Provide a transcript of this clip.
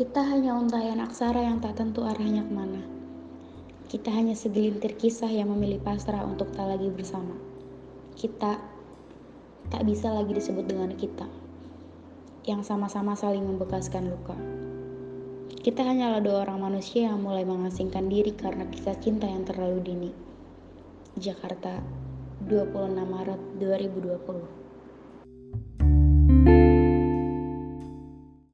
Kita hanya untayan aksara yang tak tentu arahnya ke mana. Kita hanya segelintir kisah yang memilih pasrah untuk tak lagi bersama. Kita tak bisa lagi disebut dengan kita, yang sama-sama saling membekaskan luka. Kita hanyalah dua orang manusia yang mulai mengasingkan diri karena kisah cinta yang terlalu dini. Jakarta, 26 Maret 2020